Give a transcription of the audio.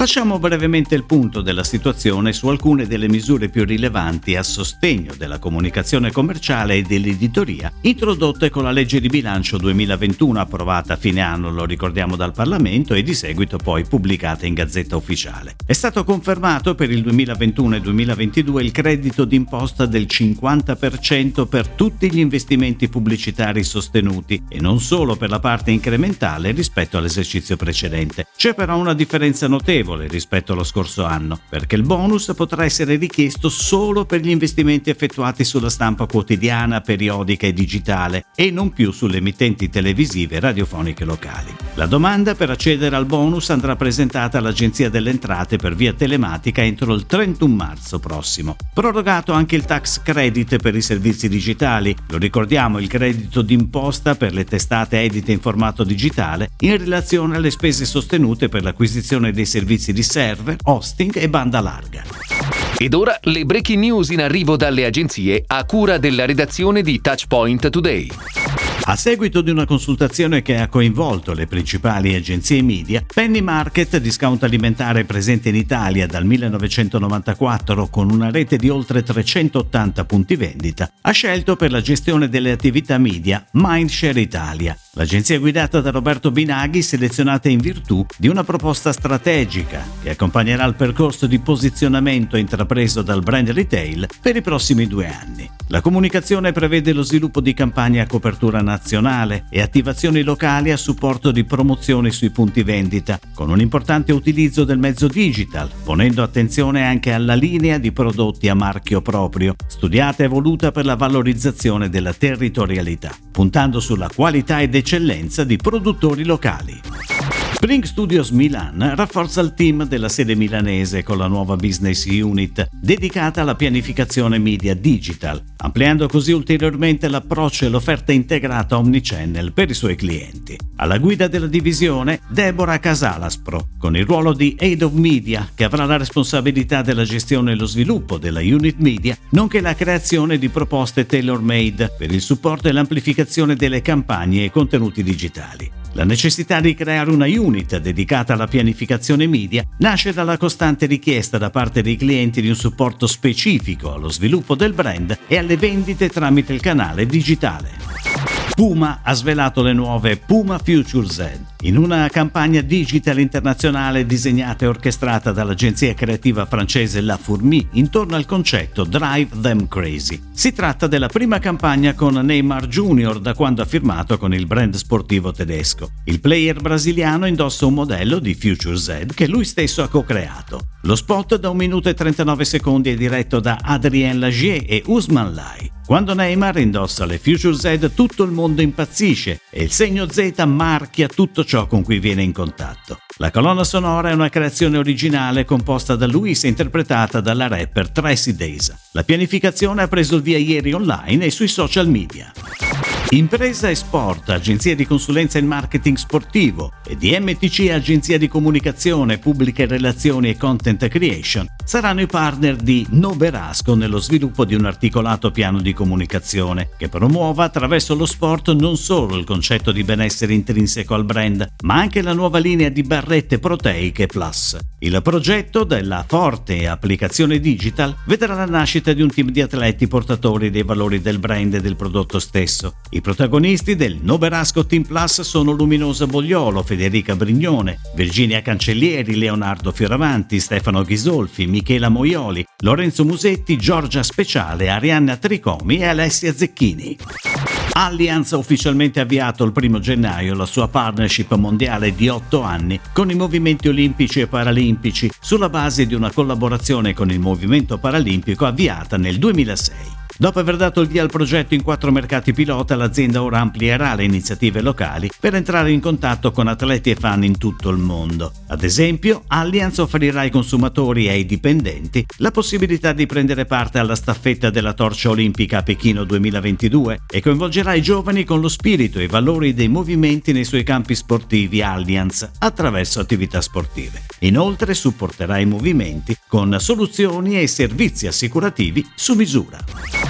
Facciamo brevemente il punto della situazione su alcune delle misure più rilevanti a sostegno della comunicazione commerciale e dell'editoria introdotte con la legge di bilancio 2021 approvata a fine anno, lo ricordiamo dal Parlamento, e di seguito poi pubblicata in Gazzetta Ufficiale. È stato confermato per il 2021 e 2022 il credito d'imposta del 50% per tutti gli investimenti pubblicitari sostenuti e non solo per la parte incrementale rispetto all'esercizio precedente. C'è però una differenza notevole notevole rispetto allo scorso anno, perché il bonus potrà essere richiesto solo per gli investimenti effettuati sulla stampa quotidiana, periodica e digitale e non più sulle emittenti televisive e radiofoniche locali. La domanda per accedere al bonus andrà presentata all'Agenzia delle Entrate per via telematica entro il 31 marzo prossimo. Prorogato anche il tax credit per i servizi digitali, lo ricordiamo il credito d'imposta per le testate edite in formato digitale in relazione alle spese sostenute per l'acquisizione dei servizi servizi di server, hosting e banda larga. Ed ora le breaking news in arrivo dalle agenzie a cura della redazione di Touchpoint Today. A seguito di una consultazione che ha coinvolto le principali agenzie media, Penny Market, discount alimentare presente in Italia dal 1994 con una rete di oltre 380 punti vendita, ha scelto per la gestione delle attività media Mindshare Italia, l'agenzia guidata da Roberto Binaghi selezionata in virtù di una proposta strategica che accompagnerà il percorso di posizionamento intrapreso dal brand retail per i prossimi due anni. La comunicazione prevede lo sviluppo di campagne a copertura nazionale e attivazioni locali a supporto di promozioni sui punti vendita, con un importante utilizzo del mezzo digital, ponendo attenzione anche alla linea di prodotti a marchio proprio, studiata e voluta per la valorizzazione della territorialità, puntando sulla qualità ed eccellenza di produttori locali. Spring Studios Milan rafforza il team della sede milanese con la nuova business unit dedicata alla pianificazione media digital, ampliando così ulteriormente l'approccio e l'offerta integrata omnichannel per i suoi clienti. Alla guida della divisione Deborah Casalaspro, con il ruolo di Aid of Media, che avrà la responsabilità della gestione e lo sviluppo della unit media, nonché la creazione di proposte tailor-made per il supporto e l'amplificazione delle campagne e contenuti digitali. La necessità di creare una unit dedicata alla pianificazione media nasce dalla costante richiesta da parte dei clienti di un supporto specifico allo sviluppo del brand e alle vendite tramite il canale digitale. Puma ha svelato le nuove Puma Future Z in una campagna digital internazionale disegnata e orchestrata dall'agenzia creativa francese La Fourmi intorno al concetto Drive Them Crazy. Si tratta della prima campagna con Neymar Jr. da quando ha firmato con il brand sportivo tedesco. Il player brasiliano indossa un modello di Future Z che lui stesso ha co-creato. Lo spot da 1 minuto e 39 secondi è diretto da Adrien Lagier e Usman Lai. Quando Neymar indossa le Future Z tutto il mondo impazzisce e il segno Z marchia tutto ciò con cui viene in contatto. La colonna sonora è una creazione originale composta da Luis e interpretata dalla rapper Tracy Days. La pianificazione ha preso il via ieri online e sui social media. Impresa e Sport, agenzia di consulenza in marketing sportivo, e DMTC, agenzia di comunicazione, pubbliche relazioni e content creation, saranno i partner di Noberasco nello sviluppo di un articolato piano di comunicazione che promuova attraverso lo sport non solo il concetto di benessere intrinseco al brand, ma anche la nuova linea di barrette proteiche Plus. Il progetto della forte applicazione digital vedrà la nascita di un team di atleti portatori dei valori del brand e del prodotto stesso. I protagonisti del Noberasco Team Plus sono Luminosa Bogliolo, Federica Brignone, Virginia Cancellieri, Leonardo Fioravanti, Stefano Ghisolfi, Michela Moioli, Lorenzo Musetti, Giorgia Speciale, Arianna Tricomi e Alessia Zecchini. Allianz ha ufficialmente avviato il primo gennaio la sua partnership mondiale di otto anni con i movimenti olimpici e paralimpici sulla base di una collaborazione con il movimento paralimpico avviata nel 2006. Dopo aver dato il via al progetto in quattro mercati pilota, l'azienda ora amplierà le iniziative locali per entrare in contatto con atleti e fan in tutto il mondo. Ad esempio, Allianz offrirà ai consumatori e ai dipendenti la possibilità di prendere parte alla staffetta della torcia olimpica a Pechino 2022 e coinvolgerà i giovani con lo spirito e i valori dei movimenti nei suoi campi sportivi Allianz attraverso attività sportive. Inoltre supporterà i movimenti con soluzioni e servizi assicurativi su misura.